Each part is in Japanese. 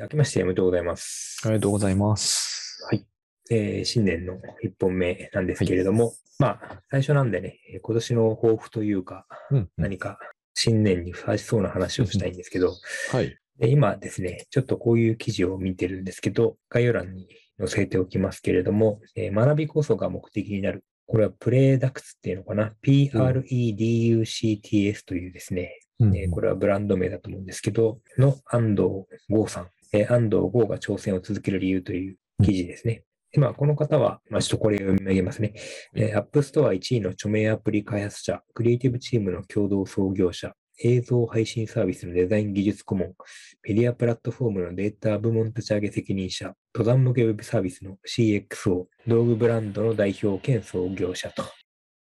明けましておめでとうございます。ありがとうございます。はい。えー新年の一本目なんですけれども、まあ、最初なんでね、えー今年の抱負というか、うんうん。何か新年にふさわしそうな話をしたいんですけど、はい。で今ですね、ちょっとこういう記事を見てるんですけど、概要欄に載せておきますけれども、えー学びこそが目的になる。これはプレダクツっていうのかな ?PREDUCTS というですね、うんえーこれはブランド名だと思うんですけど、の安藤剛さん、えー安藤剛が挑戦を続ける理由という記事ですね。でまあ、この方は、まあ、ちょっとこれ読み上げますね。えー、App Store 1位の著名アプリ開発者、クリエイティブチームの共同創業者、映像配信サービスのデザイン技術顧問、メディアプラットフォームのデータ部門立ち上げ責任者、登山向けウェブサービスの CXO、道具ブランドの代表兼創業者と。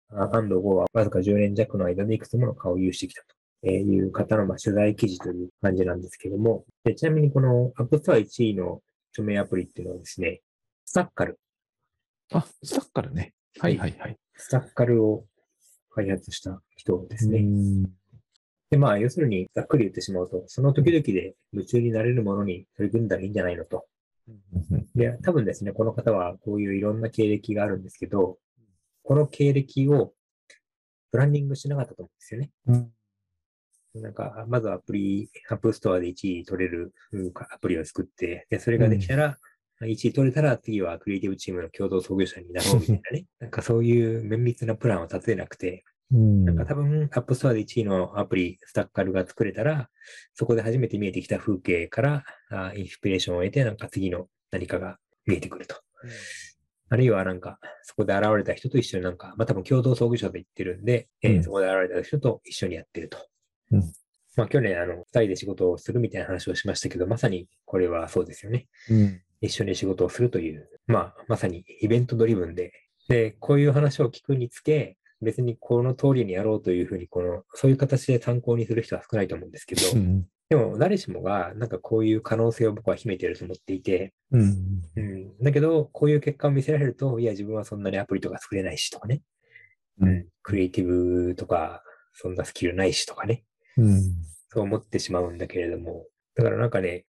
安藤剛はわずか10年弱の間でいくつもの顔を有してきたと。えーいう方のまあ取材記事という感じなんですけども、でちなみにこの App Store 1位の著名アプリっていうのはですね、 Staccal、あ、 Staccal ね。はいはいはい。 Staccal を開発した人ですね。うんで、まあ、要するにざっくり言ってしまうと、その時々で夢中になれるものに取り組んだらいいんじゃないのと。で、多分ですね、この方はこういういろんな経歴があるんですけど、この経歴をブランディングしなかったと思うんですよね。うんなんか、まずアプリ、 App Store で1位取れるうんアプリを作って、で、それができたら、1位取れたら次はクリエイティブチームの共同創業者になろうみたいなね。なんかそういう綿密なプランを立てなくて、うんなんか多分、 App Store で1位のアプリ、 Staccal が作れたら、そこで初めて見えてきた風景から、あインスピレーションを得て、なんか次の何かが見えてくると。あるいはなんか、そこで現れた人と一緒になんか、まあ多分共同創業者で言ってるんで、えーうんそこで現れた人と一緒にやってると。うん。まあ去年、あの、二人で仕事をするみたいな話をしましたけど、まさにこれはそうですよね。うん。一緒に仕事をするという、まあ、まさにイベントドリブンで、で、こういう話を聞くにつけ、別にこの通りにやろうというふうに、この、そういう形で参考にする人は少ないと思うんですけど、うん。でも誰しもが、なんかこういう可能性を僕は秘めていると思っていて、うん。うん、だけど、こういう結果を見せられると、いや、自分はそんなにアプリとか作れないしとかね、うん。クリエイティブとか、そんなスキルないしとかね、うん。そう思ってしまうんだけれども、だからなんかね、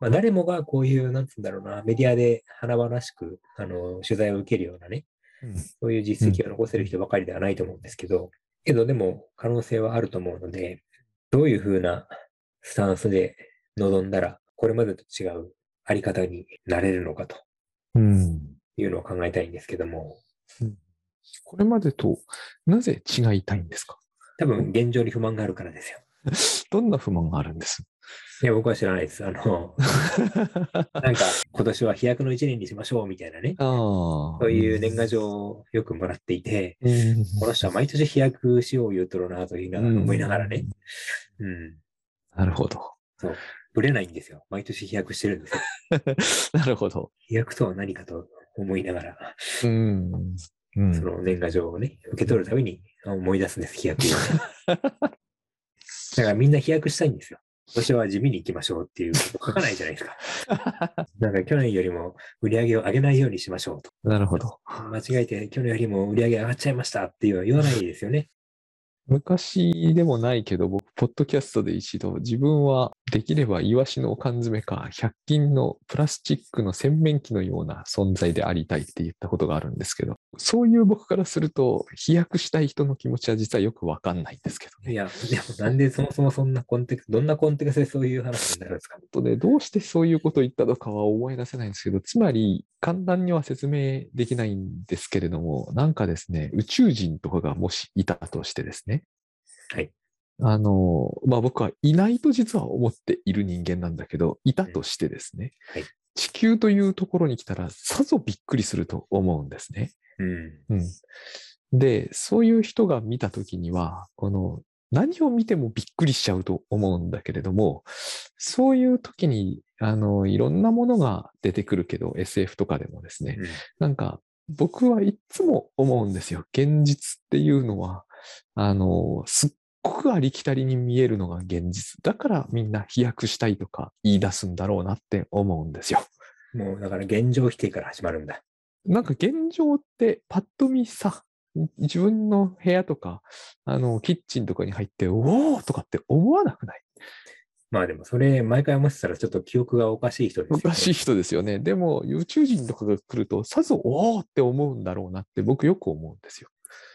まあ、誰もがこういう、なんつうんだろうな、メディアで華々しく、あの、取材を受けるようなね、そういう実績を残せる人ばかりではないと思うんですけど、けどでも可能性はあると思うので、どういうふうなスタンスで臨んだら、これまでと違うあり方になれるのかとうん。いうのを考えたいんですけども、これまでとなぜ違いたいんですか？多分現状に不満があるからですよ。どんな不満があるんです？いや、僕は知らないです。あの、なんか今年は飛躍の一年にしましょうみたいなね、ああ。そういう年賀状をよくもらっていて、うんこの人は毎年飛躍しよう言うとるなというのは思いながらね。うん。なるほど。そう。ぶれないんですよ。毎年飛躍してるんですよ。なるほど。飛躍とは何かと思いながら、うん。うんその年賀状をね、受け取るたびにあ思い出すんです、飛躍を。だからみんな飛躍したいんですよ。今年は地味に行きましょうっていうこと書かないじゃないですか。なんか去年よりも売り上げを上げないようにしましょうと。なるほど。間違えて去年よりも売り上げ上がっちゃいましたっていうのは言わないですよね。昔でもないけど、僕、ポッドキャストで一度、自分はできればイワシの缶詰か、100均のプラスチックの洗面器のような存在でありたいって言ったことがあるんですけど、そういう僕からすると、飛躍したい人の気持ちは実はよくわかんないんですけどね。いや、でもなんでそもそもそんなコンテクスト、どんなコンテクストでそういう話になるんですか？とね、どうしてそういうことを言ったのかは思い出せないんですけど、つまり簡単には説明できないんですけれども、なんかですね、宇宙人とかがもしいたとしてですね、はい。あの、まあ、僕はいないと実は思っている人間なんだけど、いたとしてですね、はい地球というところに来たらさぞびっくりすると思うんですね。うん。うん。で、そういう人が見たときには、この何を見てもびっくりしちゃうと思うんだけれども、そういう時に、あの、いろんなものが出てくるけど、SF とかでもですね、うんなんか僕はいつも思うんですよ。現実っていうのは、あの、すっごくありきたりに見えるのが現実。だからみんな飛躍したいとか言い出すんだろうなって思うんですよ。もうだから現状否定から始まるんだ。なんか現状ってパッと見さ、自分の部屋とか、あの、キッチンとかに入って、おおとかって思わなくない？まあでもそれ毎回思ってたらちょっと記憶がおかしい人ですよね。おかしい人ですよね。でも、宇宙人とかが来ると、さぞ、おおって思うんだろうなって僕よく思うんですよ。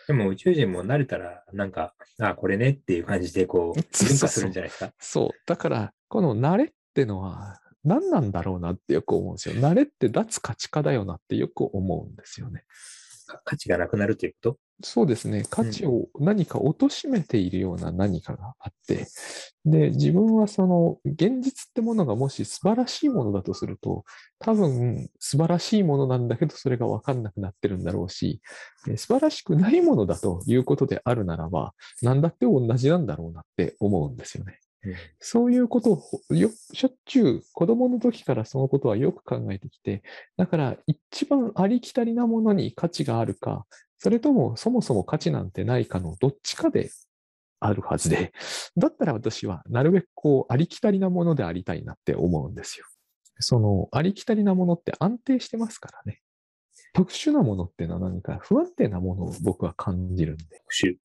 でも宇宙人も慣れたら、なんか、あ、これねっていう感じでこう、文化するんじゃないですか？そう。だから、この慣れってのは何なんだろうなってよく思うんですよ。慣れって脱価値化だよなってよく思うんですよね。か価値がなくなるということ？そうですね。価値を何か貶としめているような何かがあって、で、自分はその現実ってものがもし素晴らしいものだとすると、多分素晴らしいものなんだけど、それが分かんなくなってるんだろうし、え素晴らしくないものだということであるならば、何だって同じなんだろうなって思うんですよね。そういうことをよしょっちゅう子供の時からそのことはよく考えてきて、だから一番ありきたりなものに価値があるか、それともそもそも価値なんてないかのどっちかであるはずで、だったら私はなるべくこうありきたりなものでありたいなって思うんですよ。そのありきたりなものって安定してますからね。特殊なものっていうのは何か不安定なものを僕は感じるんで。特殊。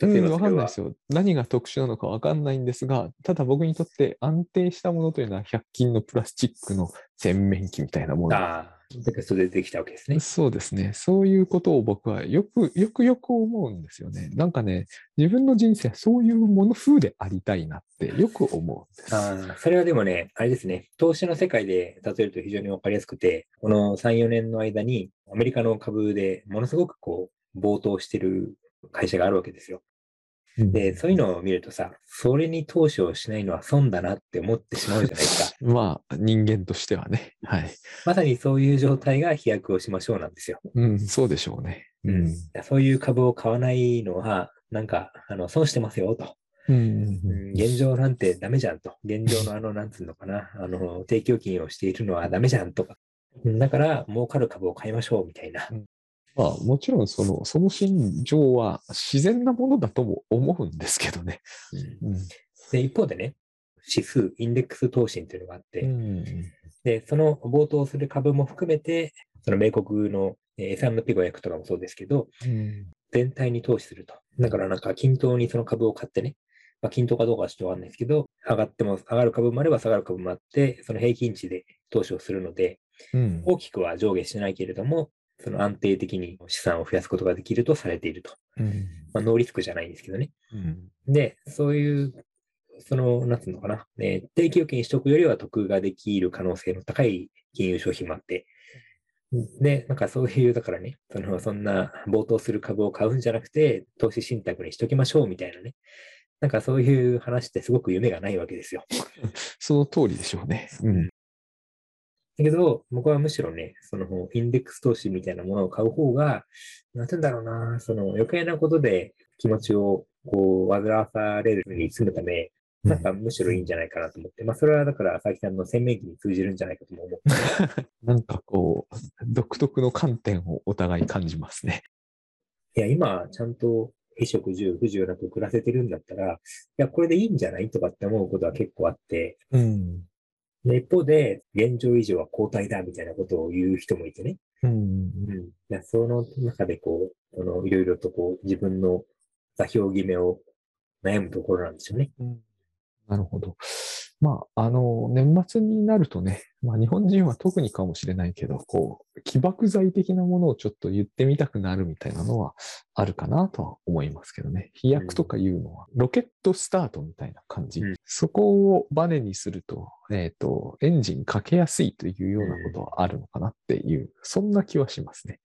うん、例えばわかんないですよ。何が特殊なのかわかんないんですが、ただ僕にとって安定したものというのは100均のプラスチックの洗面器みたいなもの。それでできたわけですね。そうですね。そういうことを僕はよく、よくよく思うんですよね。なんかね、自分の人生はそういうもの風でありたいなってよく思うんです。ああ、それはでもね、あれですね、投資の世界で例えると非常にわかりやすくて、この3、4年の間にアメリカの株でものすごくこう、暴騰してる会社があるわけですよ。で、そういうのを見るとさ、それに投資をしないのは損だなって思ってしまうじゃないですか。まあ、人間としてはね。はい。まさにそういう状態が飛躍をしましょうなんですよ。うん、そうでしょうね。うん。そういう株を買わないのは、なんか、あの、損してますよと。うんうん現状なんてダメじゃんと。現状のあの、なんつうのかな、あの、提供金をしているのはダメじゃんとか。うんだから、儲かる株を買いましょうみたいな。まあ、もちろんその、その心情は自然なものだとも思うんですけどね。うんうん。で、一方でね、指数、インデックス投信っていうのがあって、うんで、その冒頭する株も含めて、その米国のえー S&P500 とかもそうですけど、うん全体に投資すると。だからなんか均等にその株を買ってね、まあ、均等かどうかはちょっとわかんないですけど、上がっても上がる株もあれば下がる株もあって、その平均値で投資をするので、うん大きくは上下しないけれども、その安定的に資産を増やすことができるとされていると。うんまあ、ノーリスクじゃないんですけどね。うんで、そういう、その、なんつうのかな、えー定期預金取得よりは得ができる可能性の高い金融商品もあって、で、なんかそういう、だからね、その、そんな冒頭する株を買うんじゃなくて、投資信託にしときましょうみたいなね。なんかそういう話ってすごく夢がないわけですよ。その通りでしょうね。うん。だけど、僕はむしろね、そのインデックス投資みたいなものを買う方が、なんて言うんだろうな、その余計なことで気持ちをこう、煩わされるに済むため、なんかむしろいいんじゃないかなと思って、まあそれはだから、佐々木さんの洗面器に通じるんじゃないかとも思う。なんかこう、独特の観点をお互い感じますね。いや、今、ちゃんと衣食住、不自由なく暮らせてるんだったら、いや、これでいいんじゃない？とかって思うことは結構あって、うん。で一方で、現状維持は後退だみたいなことを言う人もいてね。うん。うん。その中でこう、そのいろいろとこう、自分の座標決めを悩むところなんですよね。うんなるほど。まあ、あの、年末になるとね、まあ日本人は特にかもしれないけど、こう、起爆剤的なものをちょっと言ってみたくなるみたいなのはあるかなとは思いますけどね。飛躍とかいうのは、ロケットスタートみたいな感じ。うんそこをバネにすると、えっ、と、エンジンかけやすいというようなことはあるのかなっていう、そんな気はしますね。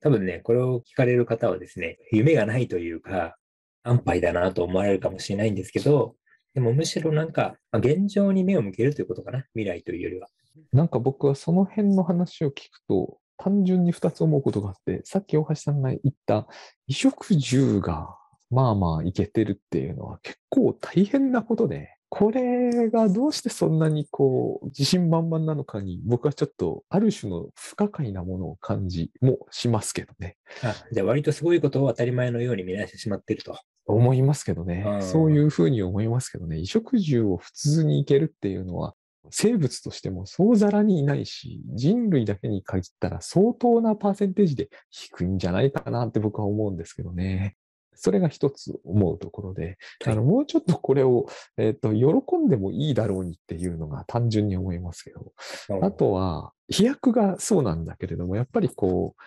多分ね、これを聞かれる方はですね、夢がないというか、安牌だなと思われるかもしれないんですけど、でもむしろなんか、現状に目を向けるということかな。未来というよりは。なんか僕はその辺の話を聞くと、単純に2つ思うことがあって、さっき大橋さんが言った、衣食住がまあまあいけてるっていうのは結構大変なことで、これがどうしてそんなにこう、自信満々なのかに、僕はちょっとある種の不可解なものを感じもしますけどね。あ、じゃあ割とすごいことを当たり前のように見なしてしまっていると。思いますけどねう。んそういうふうに思いますけどね。衣食住を普通にいけるっていうのは、生物としてもそうざらにいないし、人類だけに限ったら相当なパーセンテージで低いんじゃないかなって僕は思うんですけどね。それが一つ思うところで、はい。あのもうちょっとこれを、えっと喜んでもいいだろうにっていうのが単純に思いますけど、あとは、飛躍がそうなんだけれども、やっぱりこう、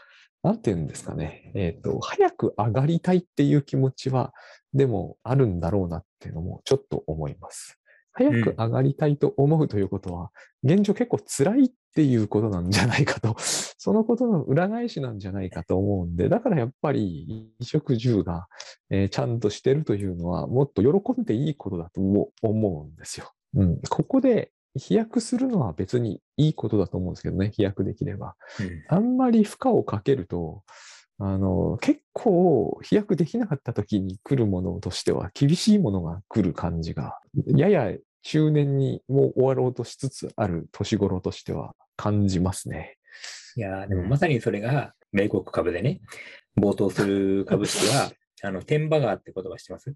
なんて言うんですかね、えっ、と、早く上がりたいっていう気持ちは、でもあるんだろうなっていうのもちょっと思います。早く上がりたいと思うということは、現状結構辛いっていうことなんじゃないかと、そのことの裏返しなんじゃないかと思うんで、だからやっぱり衣食住が、えーちゃんとしてるというのは、もっと喜んでいいことだとも思うんですよ。うん、ここで飛躍するのは別にいいことだと思うんですけどね、飛躍できれば。うんあんまり負荷をかけると、あの、結構飛躍できなかった時に来るものとしては厳しいものが来る感じが、やや中年にもう終わろうとしつつある年頃としては感じますね。いやーでもまさにそれが、米国株でね、冒頭する株式は、あの、テンバガーって言葉知ってます？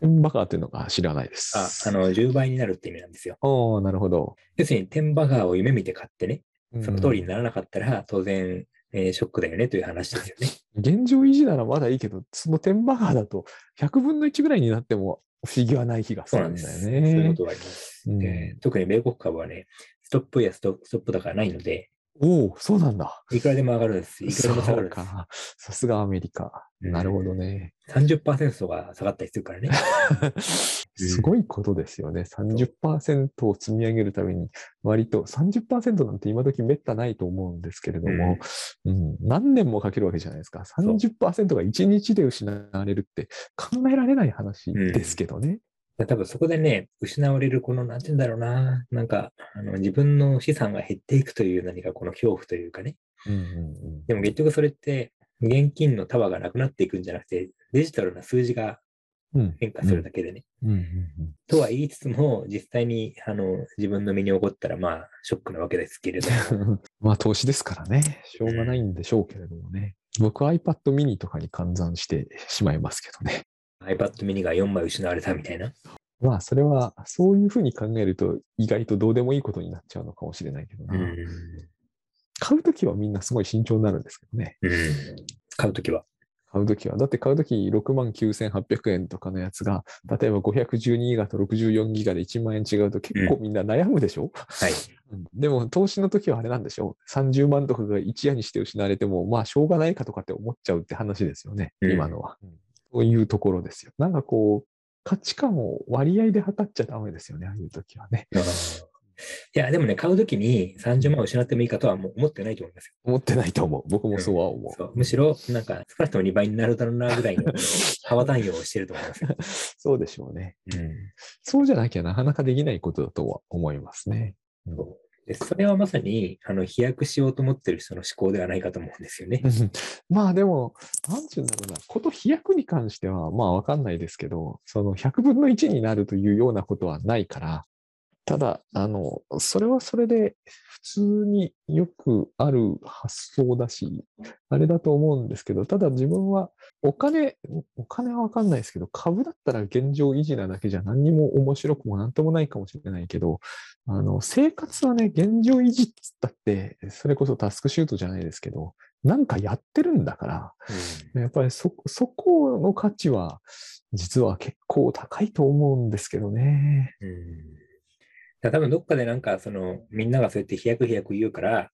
テンバガーっていうのが知らないです。あ、あの、10倍になるって意味なんですよ。おーなるほど。要するに、テンバガーを夢見て買ってね、うんその通りにならなかったら、当然、えーショックだよねという話ですよね。現状維持ならまだいいけど、そのテンバガーだと100分の1ぐらいになっても不思議はない気がするんだよそうなんです。そういうこね。とがあります。うんで特に米国株はね、ストップやストストップ高がないので、おお、そうなんだ。いくらでも上がるんです。いくらでも下がるんです。さすがアメリカ。うんなるほどね。30%が下がったりするからね。すごいことですよね。30%を積み上げるために、割と30%なんて今時めったないと思うんですけれども、うん何年もかけるわけじゃないですか。う30%が1日で失われるって考えられない話ですけどね。多分そこでね、失われるこの、なんて言うんだろうな、なんか、あの自分の資産が減っていくという何かこの恐怖というかね。うんうんうんでも結局それって、現金の束がなくなっていくんじゃなくて、デジタルな数字がうん変化するだけでね。うんうんうんとは言いつつも、実際にあの自分の身に起こったら、まあ、ショックなわけですけれども。まあ投資ですからね。しょうがないんでしょうけれどもね。僕 iPad mini とかに換算してしまいますけどね。iPad mini が4枚失われたみたいな。まあそれはそういうふうに考えると意外とどうでもいいことになっちゃうのかもしれないけどな。うん。買うときはみんなすごい慎重になるんですけどね。うん。買うときは。買うときは。だって買うとき6万9800円とかのやつが、例えば512ギガと64ギガで1万円違うと結構みんな悩むでしょ、はい。うんでも投資の時はあれなんでしょ ?30 万とかが一夜にして失われても、まあしょうがないかとかって思っちゃうって話ですよね、うん今のは。そういうところですよ。なんかこう、価値観を割合で測っちゃダメですよね、ああいう時はね。いや、でもね、買うときに30万を失ってもいいかとはもう思ってないと思いますよ。思ってないと思う。僕もそうは思う。そうむしろ、なんか、少なくとも2倍になるだろうなぐらいの 幅単位をしてると思いますよ。そうでしょうね。うんそうじゃなきゃなかなかできないことだとは思いますね。うんでそれはまさに、あの、飛躍しようと思ってる人の思考ではないかと思うんですよね。まあでも、なんていうんだろうな、こと飛躍に関しては、まあわかんないですけど、その100分の1になるというようなことはないから、ただ、あの、それはそれで普通によくある発想だし、あれだと思うんですけど、ただ自分はお金、お金はわかんないですけど、株だったら現状維持なだけじゃ何にも面白くもなんともないかもしれないけど、あの、生活はね、現状維持っつったって、それこそタスクシュートじゃないですけど、なんかやってるんだから、やっぱりそ、そこの価値は、実は結構高いと思うんですけどね。うん多分どっかでなんかそのみんながそうやって飛躍飛躍言うから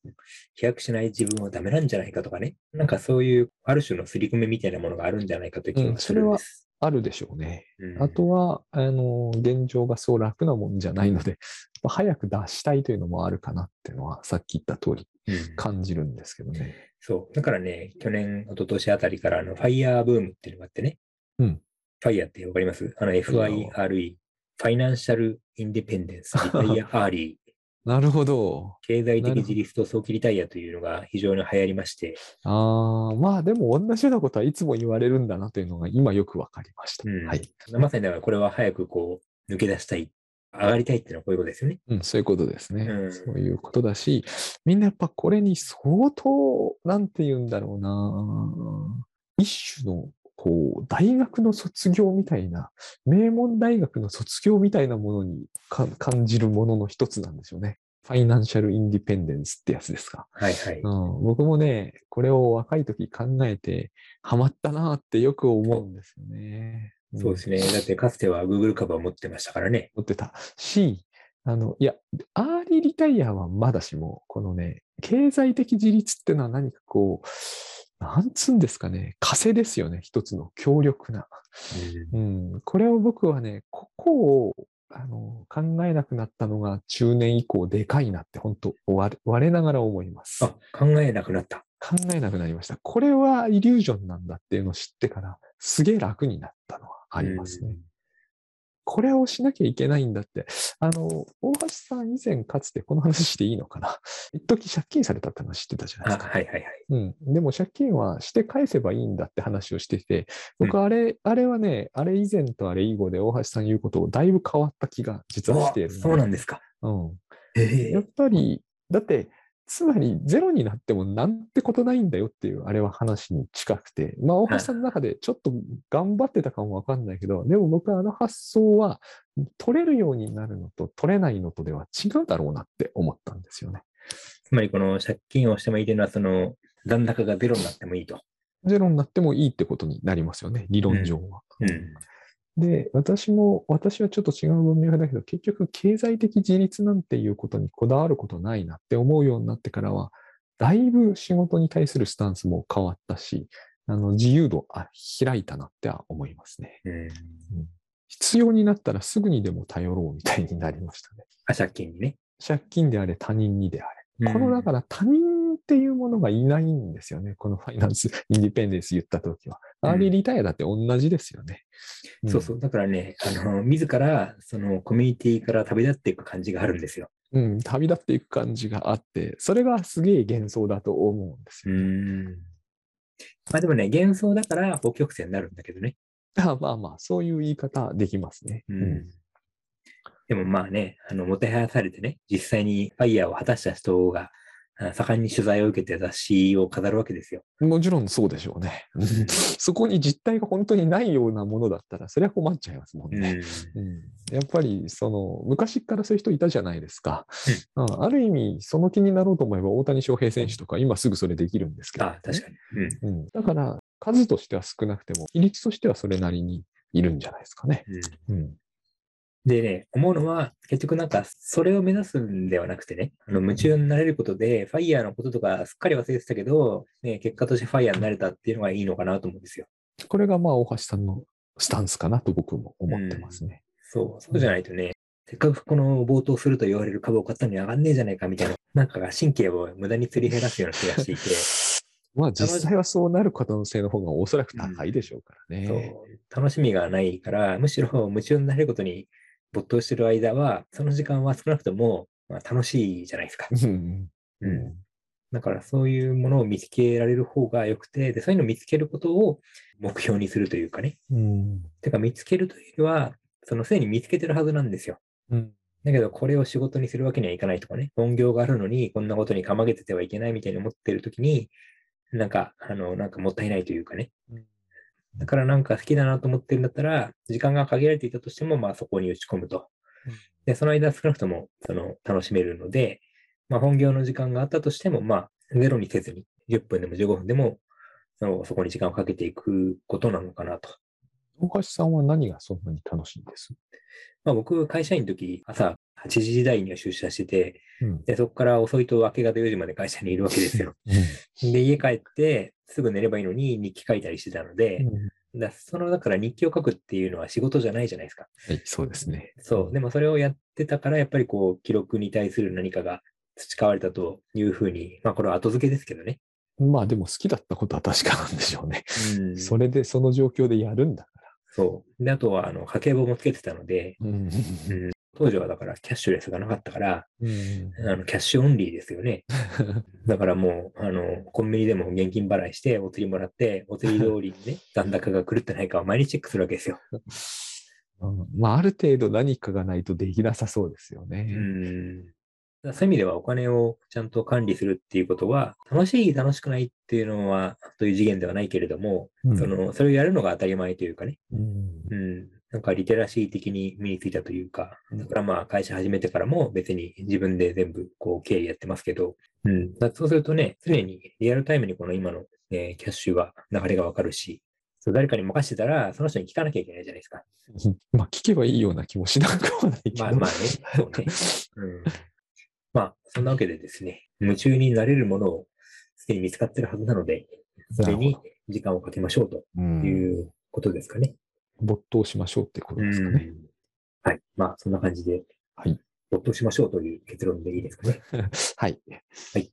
飛躍しない自分はダメなんじゃないかとかねなんかそういうある種の刷り込みみたいなものがあるんじゃないかという気がするんです。あるでしょうね。うんあとは、あの、現状がそう楽なもんじゃないので、まあ早く脱したいというのもあるかなっていうのは、さっき言った通りうん感じるんですけどね。そう。だからね、去年、一昨年あたりからあの FIRE ブームっていうのがあってね。うん FIRE ってわかります？あの FIRE、 Financial Independence、Retire Early、なるほど。経済的自立と早期リタイアというのが非常に流行りまして、ああ、まあでも同じようなことはいつも言われるんだなというのが今よくわかりました。うんはい。まさにだからこれは早くこう抜け出したい、上がりたいっていうのはこういうことですよね。うん、そういうことですね。うんそういうことだし、みんなやっぱこれに相当、なんて言うんだろうな、一種の、こう、大学の卒業みたいな、名門大学の卒業みたいなものにか感じるものの一つなんですよね。ファイナンシャルインディペンデンスってやつですか。はいはい。うん、僕もね、これを若い時考えて、ハマったなってよく思うんですよね。そうですね。だってかつては Google 株を持ってましたからね。持ってたし、あの、いや、アーリーリタイアはまだしも、このね、経済的自立っていうのは何かこう、なんつうんですかね、枷ですよね、一つの強力な。うん、これを僕はね、ここをあの考えなくなったのが中年以降でかいなって本当我我ながら思います。あ、考えなくなった。考えなくなりました。これはイリュージョンなんだっていうのを知ってから、すげえ楽になったのはありますね。これをしなきゃいけないんだって。あの、大橋さん以前かつてこの話していいのかな？一時借金されたって話知ってたじゃないあ、ですか。はいはいはい。うん。でも借金はして返せばいいんだって話をしてて、僕あれ、あれはね、あれ以前とあれ以後で大橋さん言うことをだいぶ変わった気が実はしているあそうなんですか。うん。えやっぱり、だって、つまりゼロになってもなんてことないんだよっていう、あれは話に近くて、まあ、大橋さんの中でちょっと頑張ってたかもわかんないけど、でも僕はあの発想は、取れるようになるのと取れないのとでは違うだろうなって思ったんですよね。つまりこの借金をしてもいいというのは、その残高がゼロになってもいいと。ゼロになってもいいってことになりますよね、理論上は。うん。で、私も、私はちょっと違う文脈だけど、結局、経済的自立なんていうことにこだわることないなって思うようになってからは、だいぶ仕事に対するスタンスも変わったし、あの自由度あ開いたなっては思いますね。うん。必要になったらすぐにでも頼ろうみたいになりましたね。あ、借金にね。借金であれ、他人にであれ。このだから他人っていうものがいないんですよね。このファイナンス インディペンデンス言ったときは。うんアーリーリタイアだって同じですよね。んそうそう。だからね、あの、自ら、そのコミュニティから旅立っていく感じがあるんですよ。うん、旅立っていく感じがあって、それがすげえ幻想だと思うんですうよ。ん。まあでもね、幻想だから北極星になるんだけどね。あまあまあ、そういう言い方できますね。うん。でもまあね、あの、もてはやされてね、実際にファイヤーを果たした人が、あ盛んに取材を受けて雑誌を飾るわけですよ。うんもちろんそうでしょうね。そこに実態が本当にないようなものだったら、それは困っちゃいますもんうん。ね。うんやっぱり、その、昔からそういう人いたじゃないですか。うんある意味、その気になろうと思えば、大谷翔平選手とか、今すぐそれできるんですけど、あ、確かに。うん。うん。だから、数としては少なくても、比率としてはそれなりにいるんじゃないですかね。うんうん。でね、思うのは、結局なんか、それを目指すんではなくてね、あの夢中になれることで、ファイヤーのこととかすっかり忘れてたけど、ね、結果としてファイヤーになれたっていうのがいいのかなと思うんですよ。これがまあ、大橋さんのスタンスかなと僕も思ってますね。そう、そうじゃないとね、せっかくこの冒頭すると言われる株を買ったのに上がんねえじゃないかみたいな、なんかが神経を無駄に釣り減らすような気がしていて、まあ実際はそうなる可能性の方がおそらく高いでしょうからね。そう楽しみがないから、むしろ夢中になれることに没頭してる間は、その時間は少なくとも、まあ、楽しいじゃないですか。うんうん。だからそういうものを見つけられる方が良くて、で、そういうのを見つけることを目標にするというかね。うんてか見つけるというよりは、そのすでに見つけてるはずなんですよ。うんだけど、これを仕事にするわけにはいかないとかね、本業があるのに、こんなことにかまげててはいけないみたいに思ってるときに、なんか、あの、なんかもったいないというかね。だからなんか好きだなと思ってるんだったら、時間が限られていたとしても、まあそこに打ち込むと。で、その間少なくとも、その、楽しめるので、まあ本業の時間があったとしても、まあ、ゼロにせずに、10分でも15分でも、そこに時間をかけていくことなのかなと。大橋さんは何がそんなに楽しいんです？まあ僕、会社員の時、朝8時台には出社してて、うんで、そこから遅いと明け方4時まで会社にいるわけですよ。で、家帰って、すぐ寝ればいいのに日記書いたりしてたので、だその、だから日記を書くっていうのは仕事じゃないじゃないですか。はい、そうですね。そう。でもそれをやってたから、やっぱりこう、記録に対する何かが培われたというふうに、まあこれは後付けですけどね。まあでも好きだったことは確かなんでしょうね。うん。それでその状況でやるんだかそう。で、あとは、あの、家計簿もつけてたので、ら。うんうん、当時はだからキャッシュレスがなかったから、うんあの、キャッシュオンリーですよね。だからもう、あの、コンビニでも現金払いして、お釣りもらって、お釣り通りにね、残高が狂ってないかを毎日チェックするわけですよ。うんまあある程度何かがないとできなさそうですようね。ん。そういう意味ではお金をちゃんと管理するっていうことは、楽しい、楽しくないっていうのは、という次元ではないけれども、うんその、それをやるのが当たり前というかね。うんうん。なんかリテラシー的に身についたというか、だからまあ会社始めてからも別に自分で全部こう経理やってますけど、うん。だそうするとね、常にリアルタイムにこの今の、ね、キャッシュが流れがわかるし、そう誰かに任せてたら、その人に聞かなきゃいけないじゃないですか。まあ、聞けばいいような気もしなくはないけど。まあまあね、そうね。うん。まあ、そんなわけでですね、夢中になれるものをすでに見つかってるはずなので、それに時間をかけましょうとうんいうことですかね。没頭しましょうってことですかね。うんはい。まあ、そんな感じで、はい。没頭しましょうという結論でいいですかね。はい。はい。